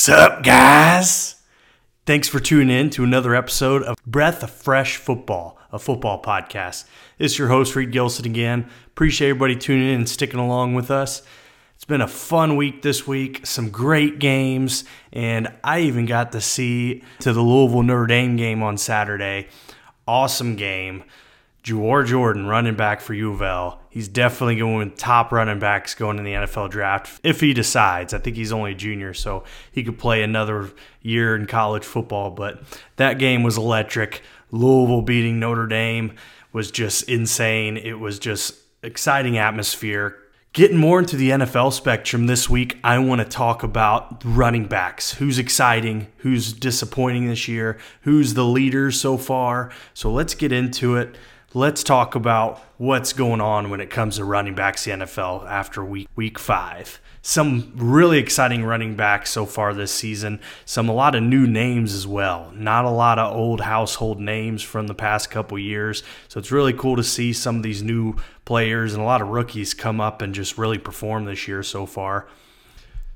Sup, guys? Thanks for tuning in to another episode of Breath of Fresh Football, a football podcast. It's your host, Reid Gilson, again. Appreciate everybody tuning in and sticking along with us. It's been a fun week this week, some great games, and I even got to see to the Louisville Notre Dame game on Saturday. Awesome game. Jawhar Jordan, running back for U of. He's definitely going with top running backs going in the NFL draft if he decides. I think he's only a junior, so he could play another year in college football. But that game was electric. Louisville beating Notre Dame was just insane. It was just exciting atmosphere. Getting more into the NFL spectrum this week, I want to talk about running backs. Who's exciting? Who's disappointing this year? Who's the leader so far? So let's get into it let's talk about what's going on when it comes to running backs in the NFL after week week five. Some really exciting running backs so far this season. Some a lot of new names as well. Not a lot of old household names from the past couple years. So it's really cool to see some of these new players and a lot of rookies come up and just really perform this year so far.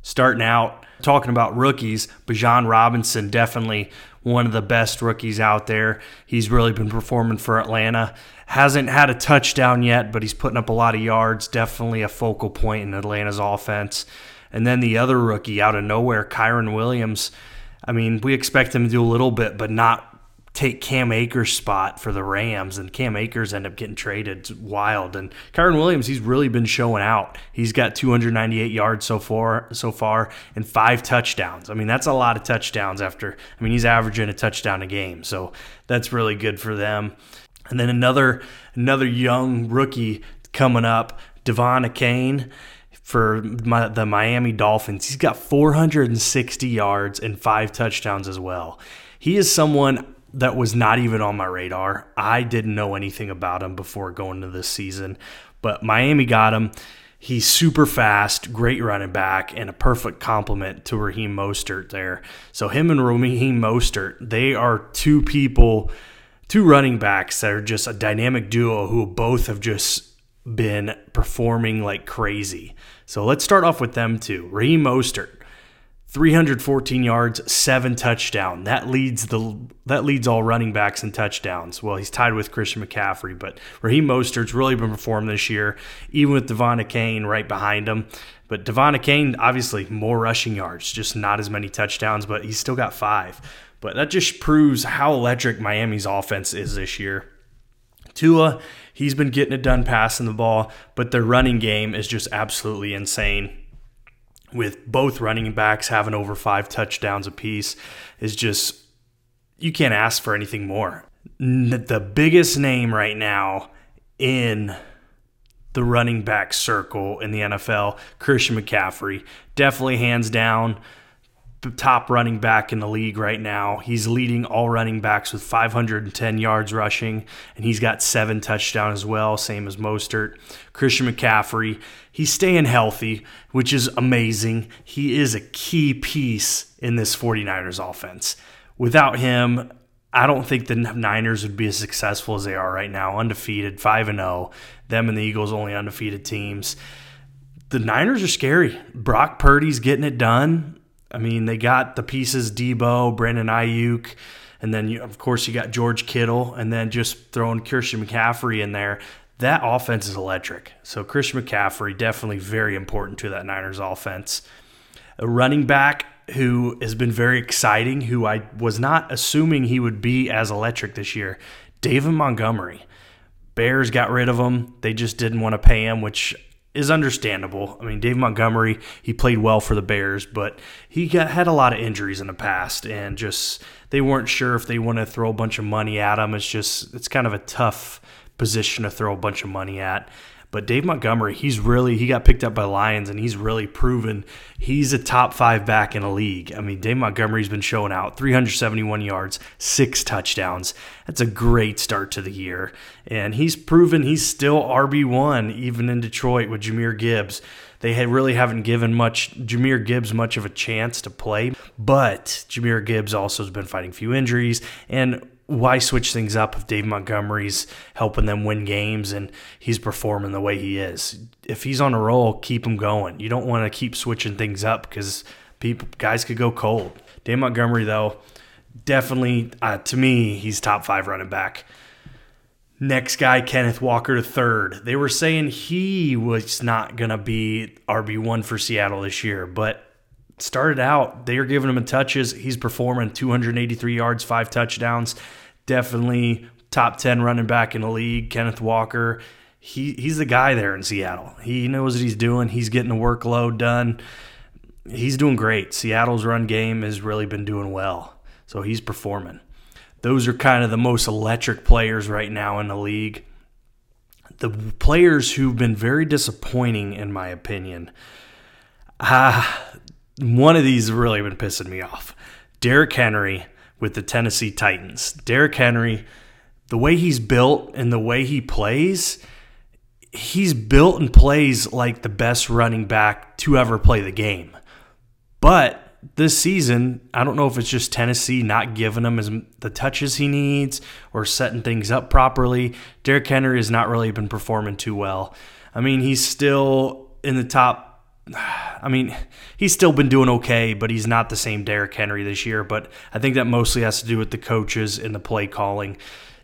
Starting out talking about rookies, Bijan Robinson definitely one of the best rookies out there. He's really been performing for Atlanta. Hasn't had a touchdown yet, but he's putting up a lot of yards. Definitely a focal point in Atlanta's offense. And then the other rookie out of nowhere, Kyren Williams. I mean, we expect him to do a little bit, but not take Cam Akers' spot for the Rams, and Cam Akers end up getting traded. Wild. And Kyren Williams, he's really been showing out. He's got 298 yards so far, so far, and five touchdowns. I mean, that's a lot of touchdowns. After, I mean, he's averaging a touchdown a game, so that's really good for them. And then another another young rookie coming up, De'Von Achane for my, the Miami Dolphins. He's got 460 yards and five touchdowns as well. He is someone that was not even on my radar. I didn't know anything about him before going to this season, but Miami got him. He's super fast, great running back, and a perfect complement to Raheem Mostert there. So him and Raheem Mostert, they are two people, two running backs that are just a dynamic duo who both have just been performing like crazy. So let's start off with them two. Raheem Mostert, 314 yards, seven touchdown. That leads the that leads all running backs in touchdowns. Well, he's tied with Christian McCaffrey, but Raheem Mostert's really been performing this year, even with De'Von Achane right behind him. But De'Von Achane, obviously, more rushing yards, just not as many touchdowns, but he's still got five. But that just proves how electric Miami's offense is this year. Tua, he's been getting it done passing the ball, but their running game is just absolutely insane with both running backs having over five touchdowns apiece is just you can't ask for anything more. The biggest name right now in the running back circle in the NFL, Christian McCaffrey, definitely hands down top running back in the league right now. He's leading all running backs with 510 yards rushing, and he's got seven touchdowns as well, same as Mostert. Christian McCaffrey, he's staying healthy, which is amazing. He is a key piece in this 49ers offense. Without him, I don't think the Niners would be as successful as they are right now, undefeated, 5 and 0. Them and the Eagles only undefeated teams. The Niners are scary. Brock Purdy's getting it done. I mean, they got the pieces Deebo, Brandon Aiyuk, and then you, of course you got George Kittle, and then just throwing Christian McCaffrey in there. That offense is electric. So Christian McCaffrey definitely very important to that Niners offense. A running back who has been very exciting, who I was not assuming he would be as electric this year, David Montgomery. Bears got rid of him. They just didn't want to pay him, which is understandable. I mean, Dave Montgomery, he played well for the Bears, but he got, had a lot of injuries in the past, and just they weren't sure if they want to throw a bunch of money at him. It's just it's kind of a tough position to throw a bunch of money at. But Dave Montgomery, he's really he got picked up by Lions and he's really proven he's a top five back in the league. I mean, Dave Montgomery's been showing out 371 yards, six touchdowns. That's a great start to the year. And he's proven he's still RB1 even in Detroit with Jahmyr Gibbs. They really haven't given much Jahmyr Gibbs much of a chance to play, but Jahmyr Gibbs also has been fighting a few injuries and why switch things up if Dave Montgomery's helping them win games and he's performing the way he is? If he's on a roll, keep him going. You don't want to keep switching things up because people guys could go cold. Dave Montgomery though, definitely uh, to me he's top five running back. Next guy, Kenneth Walker to third. They were saying he was not gonna be RB one for Seattle this year, but started out they are giving him touches. He's performing 283 yards, five touchdowns. Definitely top 10 running back in the league. Kenneth Walker he he's the guy there in Seattle. He knows what he's doing. He's getting the workload done. He's doing great. Seattle's run game has really been doing well. So he's performing. Those are kind of the most electric players right now in the league. The players who've been very disappointing, in my opinion. Ah, one of these really been pissing me off. Derrick Henry with the Tennessee Titans. Derrick Henry, the way he's built and the way he plays, he's built and plays like the best running back to ever play the game. But this season, I don't know if it's just Tennessee not giving him as the touches he needs or setting things up properly. Derrick Henry has not really been performing too well. I mean, he's still in the top. I mean, he's still been doing okay, but he's not the same Derrick Henry this year. But I think that mostly has to do with the coaches and the play calling.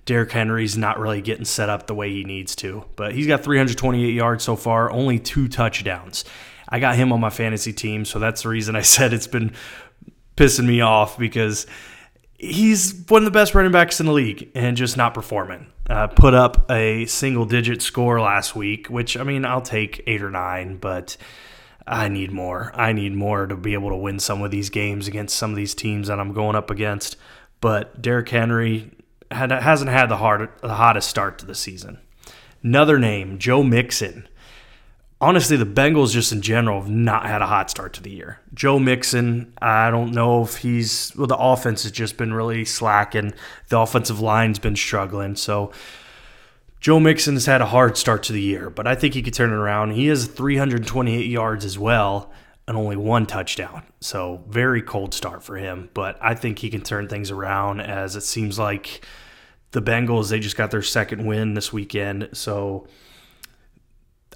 Derrick Henry's not really getting set up the way he needs to. But he's got 328 yards so far, only two touchdowns. I got him on my fantasy team, so that's the reason I said it's been pissing me off because he's one of the best running backs in the league and just not performing. Uh, put up a single digit score last week, which I mean, I'll take eight or nine, but I need more. I need more to be able to win some of these games against some of these teams that I'm going up against. But Derrick Henry, had, hasn't had the, hard, the hottest start to the season. Another name, Joe Mixon. Honestly, the Bengals just in general have not had a hot start to the year. Joe Mixon, I don't know if he's well. The offense has just been really slacking. The offensive line's been struggling. So Joe Mixon has had a hard start to the year, but I think he could turn it around. He has 328 yards as well and only one touchdown. So very cold start for him, but I think he can turn things around as it seems like the Bengals they just got their second win this weekend. So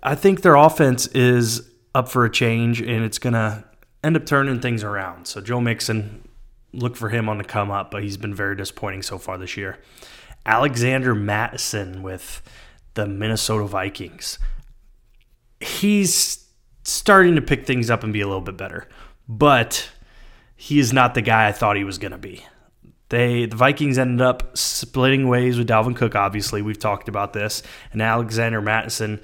I think their offense is up for a change and it's going to end up turning things around. So Joe Mixon look for him on the come up, but he's been very disappointing so far this year. Alexander Mattison with the Minnesota Vikings. He's starting to pick things up and be a little bit better. But he is not the guy I thought he was going to be. They the Vikings ended up splitting ways with Dalvin Cook. Obviously, we've talked about this, and Alexander Mattison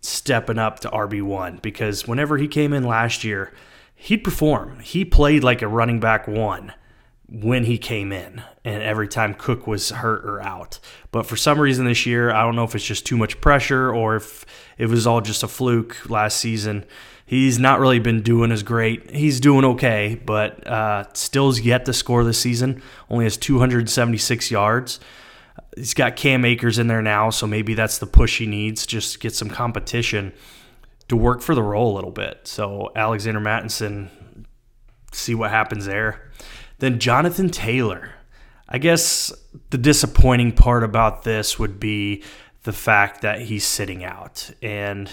stepping up to RB one because whenever he came in last year, he'd perform. He played like a running back one when he came in, and every time Cook was hurt or out. But for some reason this year, I don't know if it's just too much pressure or if it was all just a fluke last season. He's not really been doing as great. He's doing okay, but uh, still's yet to score this season. Only has 276 yards. He's got Cam Akers in there now, so maybe that's the push he needs just get some competition to work for the role a little bit. So Alexander Mattison, see what happens there. Then Jonathan Taylor. I guess the disappointing part about this would be the fact that he's sitting out and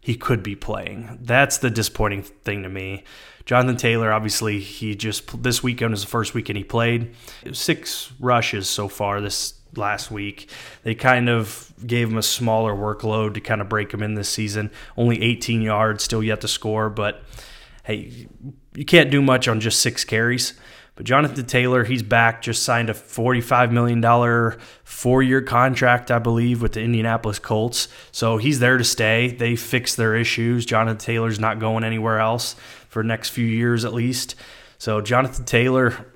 he could be playing. That's the disappointing thing to me. Jonathan Taylor, obviously, he just this weekend was the first weekend he played. Six rushes so far this last week. They kind of gave him a smaller workload to kind of break him in this season. Only 18 yards, still yet to score, but hey, you can't do much on just six carries. But Jonathan Taylor, he's back, just signed a $45 million four year contract, I believe, with the Indianapolis Colts. So he's there to stay. They fixed their issues. Jonathan Taylor's not going anywhere else for the next few years at least. So Jonathan Taylor,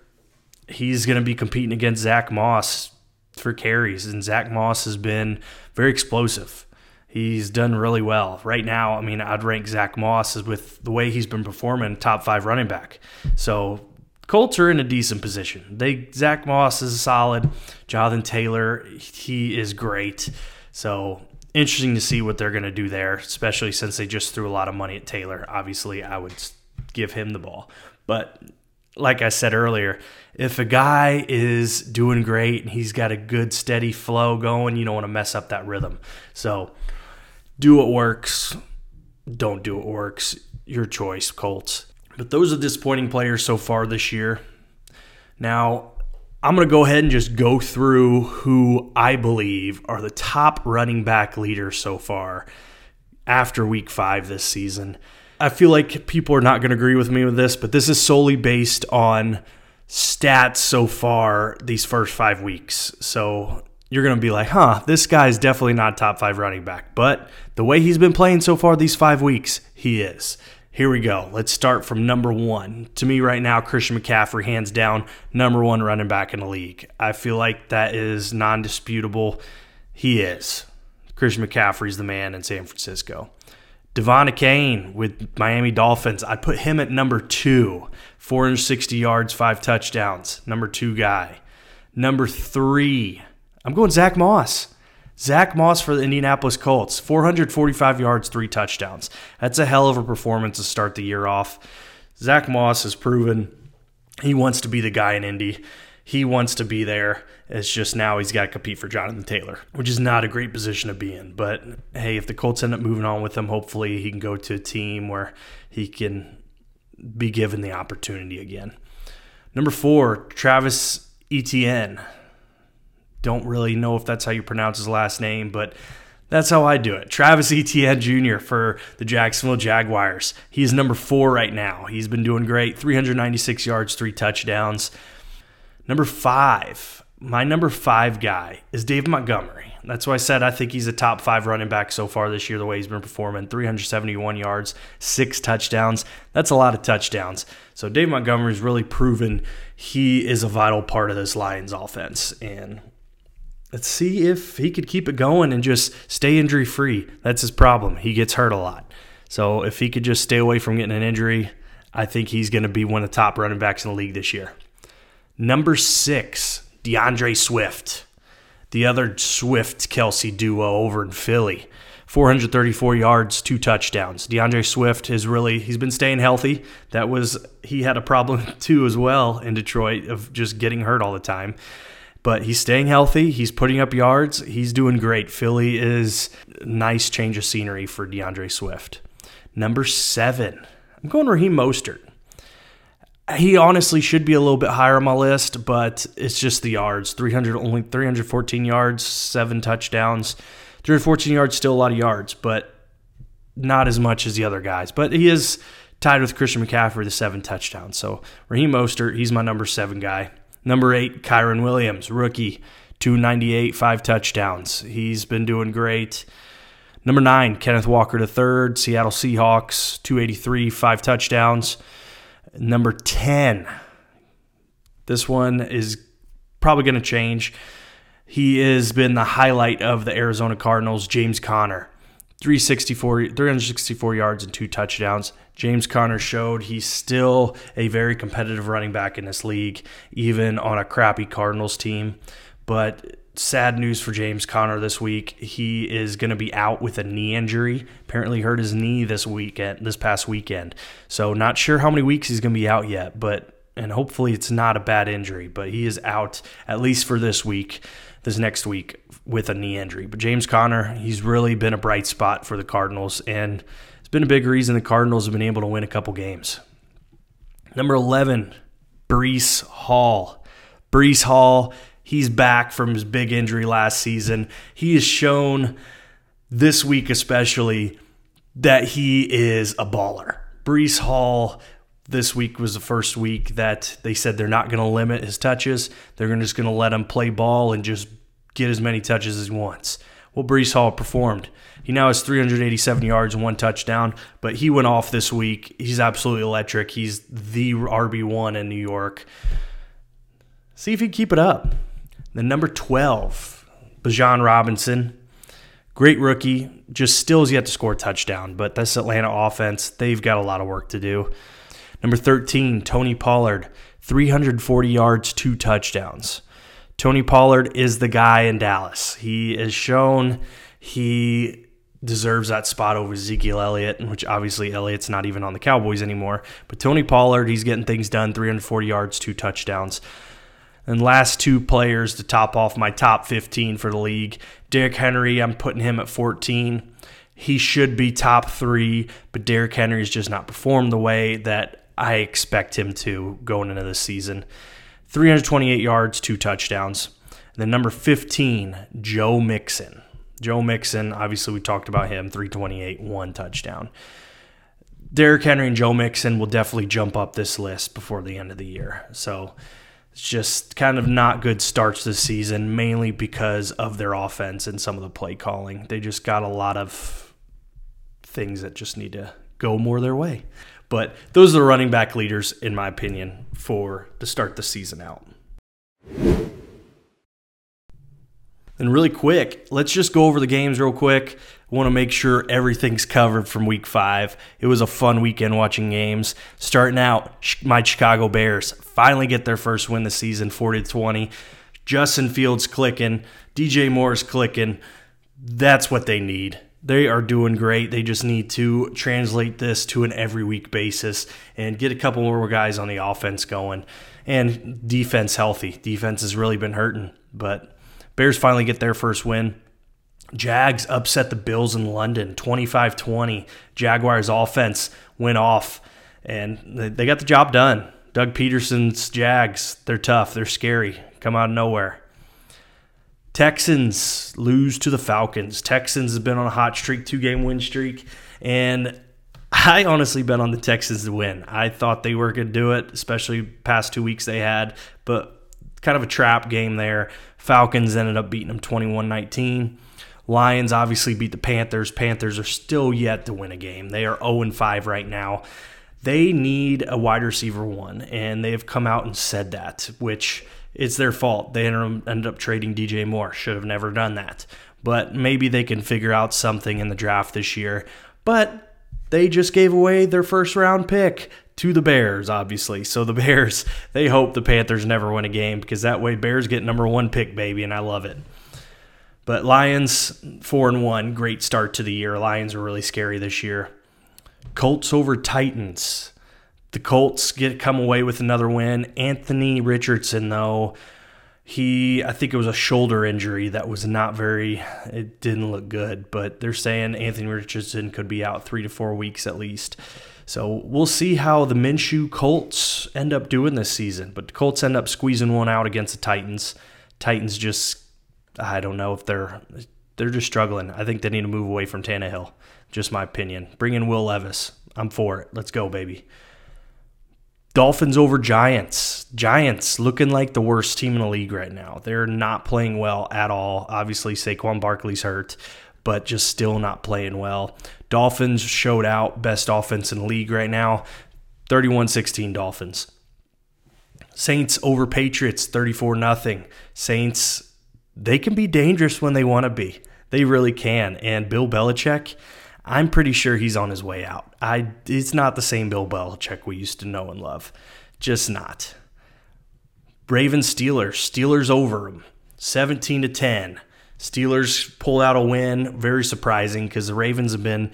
he's going to be competing against Zack Moss for carries. And Zack Moss has been very explosive. He's done really well. Right now, I mean, I'd rank Zack Moss as with the way he's been performing, top five running back. So Colts are in a decent position. They Zack Moss is solid. Jonathan Taylor, he is great. So interesting to see what they're going to do there, especially since they just threw a lot of money at Taylor. Obviously, I would give him the ball. But like I said earlier, if a guy is doing great and he's got a good steady flow going, you don't want to mess up that rhythm. So do what works. Don't do what works. Your choice, Colts. But those are disappointing players so far this year. Now, I'm going to go ahead and just go through who I believe are the top running back leaders so far after week five this season. I feel like people are not going to agree with me with this, but this is solely based on stats so far these first five weeks. So you're going to be like, huh, this guy's definitely not top five running back. But the way he's been playing so far these five weeks, he is. Here we go. Let's start from number one. To me, right now, Christian McCaffrey, hands down, number one running back in the league. I feel like that is non disputable. He is. Christian McCaffrey's the man in San Francisco. De'Von Achane with Miami Dolphins. I put him at number two, 460 yards, five touchdowns. Number two guy. Number three, I'm going Zack Moss. Zack Moss for the Indianapolis Colts, 445 yards, three touchdowns. That's a hell of a performance to start the year off. Zack Moss has proven he wants to be the guy in Indy. He wants to be there. It's just now he's got to compete for Jonathan Taylor, which is not a great position to be in. But hey, if the Colts end up moving on with him, hopefully he can go to a team where he can be given the opportunity again. Number four, Travis Etienne don't really know if that's how you pronounce his last name, but that's how I do it. Travis Etienne Jr. for the Jacksonville Jaguars. He's number four right now. He's been doing great 396 yards, three touchdowns. Number five, my number five guy is Dave Montgomery. That's why I said I think he's a top five running back so far this year, the way he's been performing 371 yards, six touchdowns. That's a lot of touchdowns. So Dave Montgomery's really proven he is a vital part of this Lions offense. And let's see if he could keep it going and just stay injury free. That's his problem. He gets hurt a lot. So if he could just stay away from getting an injury, I think he's going to be one of the top running backs in the league this year. Number six, D'Andre Swift, the other Swift Kelce duo over in Philly. 434 yards, two touchdowns. D'Andre Swift is really he's been staying healthy. That was he had a problem too as well in Detroit of just getting hurt all the time but he's staying healthy. He's putting up yards. He's doing great. Philly is nice change of scenery for D'Andre Swift. Number seven, I'm going Raheem Mostert. He honestly should be a little bit higher on my list, but it's just the yards. 300 only 314 yards, seven touchdowns. 314 yards, still a lot of yards, but not as much as the other guys. But he is tied with Christian McCaffrey, the seven touchdowns. So Raheem Mostert, he's my number seven guy. Number eight, Kyren Williams, rookie, 298, five touchdowns. He's been doing great. Number nine, Kenneth Walker III, Seattle Seahawks, 283, five touchdowns. Number 10, this one is probably going to change. He has been the highlight of the Arizona Cardinals, James Conner. 364, 364 yards and two touchdowns. James Conner showed he's still a very competitive running back in this league, even on a crappy Cardinals team. But sad news for James Conner this week. He is going to be out with a knee injury. Apparently hurt his knee this weekend, this past weekend. So not sure how many weeks he's going to be out yet, but and hopefully it's not a bad injury, but he is out at least for this week, this next week with a knee injury. But James Conner, he's really been a bright spot for the Cardinals and it's been a big reason the Cardinals have been able to win a couple games. Number 11, Breece Hall. Breece Hall, he's back from his big injury last season. He has shown this week, especially, that he is a baller. Breece Hall this week was the first week that they said they're not going to limit his touches. They're just going to let him play ball and just get as many touches as he wants. Well, Breece Hall performed. He now has 387 yards and one touchdown, but he went off this week. He's absolutely electric. He's the RB1 in New York. See if he can keep it up. The number 12, Bijan Robinson. Great rookie. Just still has yet to score a touchdown, but this Atlanta offense, they've got a lot of work to do. Number 13, Tony Pollard. 340 yards, two touchdowns. Tony Pollard is the guy in Dallas. He has shown he deserves that spot over Ezekiel Elliott, which obviously Elliott's not even on the Cowboys anymore. But Tony Pollard, he's getting things done 340 yards, two touchdowns. And last two players to top off my top 15 for the league. Derrick Henry, I'm putting him at 14. He should be top three, but Derrick Henry's just not performed the way that I expect him to going into this season. 328 yards, two touchdowns. And then number 15, Joe Mixon. Joe Mixon, obviously, we talked about him, 328, one touchdown. Derrick Henry and Joe Mixon will definitely jump up this list before the end of the year. So it's just kind of not good starts this season, mainly because of their offense and some of the play calling. They just got a lot of things that just need to go more their way. But those are the running back leaders, in my opinion, for to start the season out. And really quick, let's just go over the games real quick. I want to make sure everything's covered from week five. It was a fun weekend watching games. Starting out, my Chicago Bears finally get their first win this season, 40 to 20. Justin Fields clicking, DJ Moore's clicking. That's what they need. They are doing great. They just need to translate this to an every week basis and get a couple more guys on the offense going and defense healthy. Defense has really been hurting, but Bears finally get their first win. Jags upset the Bills in London 25 20. Jaguars offense went off and they got the job done. Doug Pederson's Jags, they're tough, they're scary, come out of nowhere. Texans lose to the Falcons. Texans have been on a hot streak, two game win streak, and I honestly bet on the Texans to win. I thought they were going to do it, especially past two weeks they had, but kind of a trap game there. Falcons ended up beating them 21 19. Lions obviously beat the Panthers. Panthers are still yet to win a game. They are 0 5 right now. They need a wide receiver one, and they have come out and said that, which it's their fault. They ended up trading DJ Moore. Should have never done that. But maybe they can figure out something in the draft this year. But they just gave away their first round pick to the Bears, obviously. So the Bears, they hope the Panthers never win a game because that way Bears get number one pick, baby, and I love it. But Lions four and one, great start to the year. Lions are really scary this year. Colts over Titans. The Colts get come away with another win. Anthony Richardson, though, he I think it was a shoulder injury that was not very it didn't look good, but they're saying Anthony Richardson could be out three to four weeks at least. So we'll see how the Minshew Colts end up doing this season. But the Colts end up squeezing one out against the Titans. Titans just, I don't know if they're they're just struggling. I think they need to move away from Tannehill. Just my opinion. Bring in Will Levis. I'm for it. Let's go, baby. Dolphins over Giants. Giants looking like the worst team in the league right now. They're not playing well at all. Obviously, Saquon Barkley's hurt but just still not playing well. Dolphins showed out best offense in the league right now 31 16 Dolphins. Saints over Patriots 34 0. Saints, they can be dangerous when they want to be. They really can. And Bill Belichick, I'm pretty sure he's on his way out. I it's not the same Bill Belichick we used to know and love. Just not. Ravens Steelers, Steelers over them. 17 to 10. Steelers pull out a win, very surprising because the Ravens have been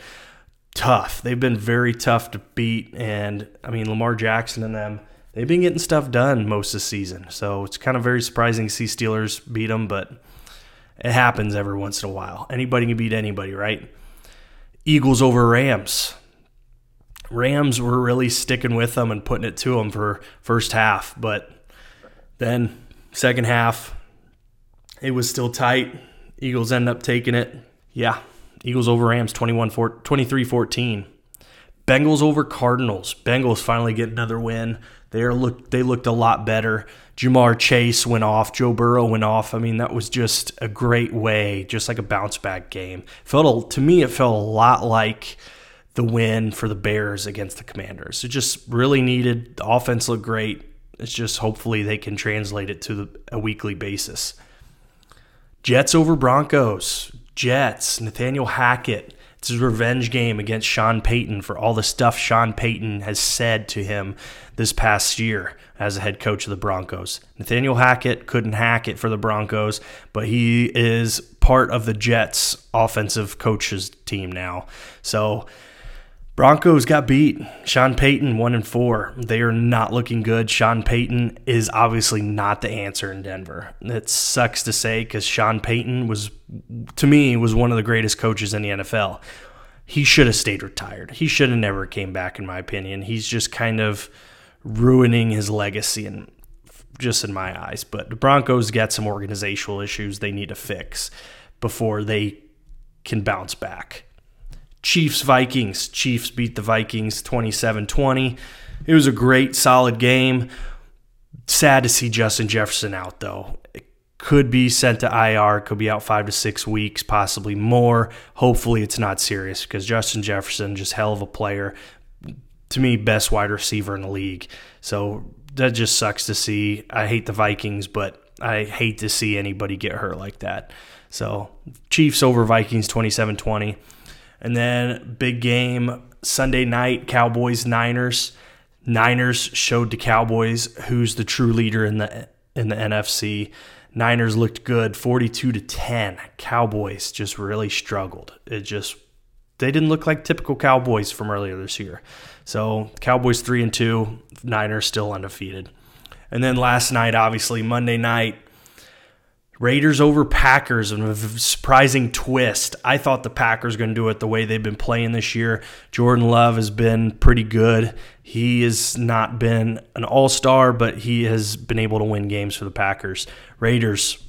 tough. They've been very tough to beat, and I mean Lamar Jackson and them. They've been getting stuff done most of the season, so it's kind of very surprising to see Steelers beat them, but it happens every once in a while. Anybody can beat anybody, right? Eagles over Rams. Rams were really sticking with them and putting it to them for first half, but then second half, it was still tight. Eagles end up taking it. Yeah, Eagles over Rams 21 23 14. Bengals over Cardinals. Bengals finally get another win. They are look they looked a lot better. Ja'Marr Chase went off. Joe Burrow went off. I mean, that was just a great way, just like a bounce back game. Felt to me, it felt a lot like the win for the Bears against the Commanders. It just really needed. The offense looked great. It's just hopefully they can translate it to the, a weekly basis. Jets over Broncos. Jets. Nathaniel Hackett. It's his revenge game against Sean Payton for all the stuff Sean Payton has said to him this past year as a head coach of the Broncos. Nathaniel Hackett couldn't hack it for the Broncos, but he is part of the Jets offensive coaches team now. So Broncos got beat. Sean Payton one and four. They are not looking good. Sean Payton is obviously not the answer in Denver. It sucks to say because Sean Payton was, to me, was one of the greatest coaches in the NFL. he should have stayed retired. He should have never came back, in my opinion. He's just kind of ruining his legacy and just in my eyes. But the Broncos got some organizational issues they need to fix before they can bounce back. Chiefs Vikings. Chiefs beat the Vikings 27 20. It was a great, solid game. Sad to see Justin Jefferson out, though. It could be sent to IR, could be out five to six weeks, possibly more. Hopefully, it's not serious because Justin Jefferson, just hell of a player. To me, best wide receiver in the league. So that just sucks to see. I hate the Vikings, but I hate to see anybody get hurt like that. So, Chiefs over Vikings 27 20. And then, big game Sunday night Cowboys Niners. Niners showed the Cowboys who's the true leader in the in the NFC. Niners looked good 42 to 10. Cowboys just really struggled. It just they didn't look like typical Cowboys from earlier this year. So, Cowboys 3 and 2, Niners still undefeated. And then last night obviously Monday night Raiders over Packers and a surprising twist. I thought the Packers going to do it the way they've been playing this year. Jordan Love has been pretty good. He has not been an all-star, but he has been able to win games for the Packers. Raiders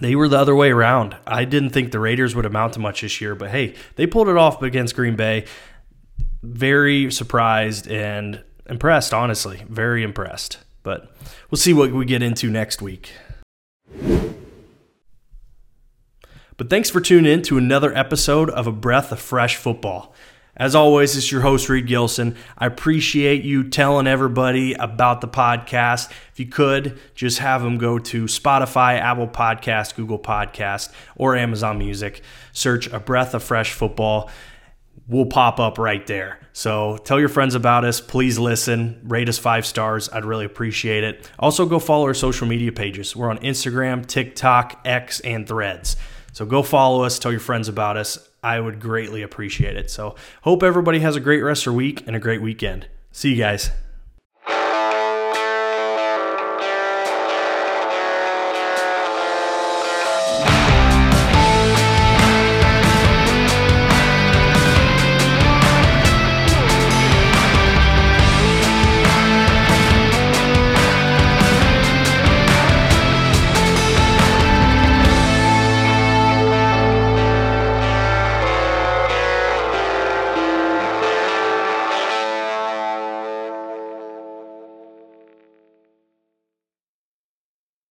they were the other way around. I didn't think the Raiders would amount to much this year, but hey, they pulled it off against Green Bay. Very surprised and impressed, honestly. Very impressed. But we'll see what we get into next week. But thanks for tuning in to another episode of A Breath of Fresh Football. As always, it's your host, Reid Gilson. I appreciate you telling everybody about the podcast. If you could, just have them go to Spotify, Apple Podcast, Google Podcast, or Amazon Music. Search A Breath of Fresh Football. We'll pop up right there. So tell your friends about us. Please listen. Rate us five stars. I'd really appreciate it. Also, go follow our social media pages. We're on Instagram, TikTok, X, and Threads. So go follow us, tell your friends about us. I would greatly appreciate it. So hope everybody has a great rest of their week and a great weekend. See you guys.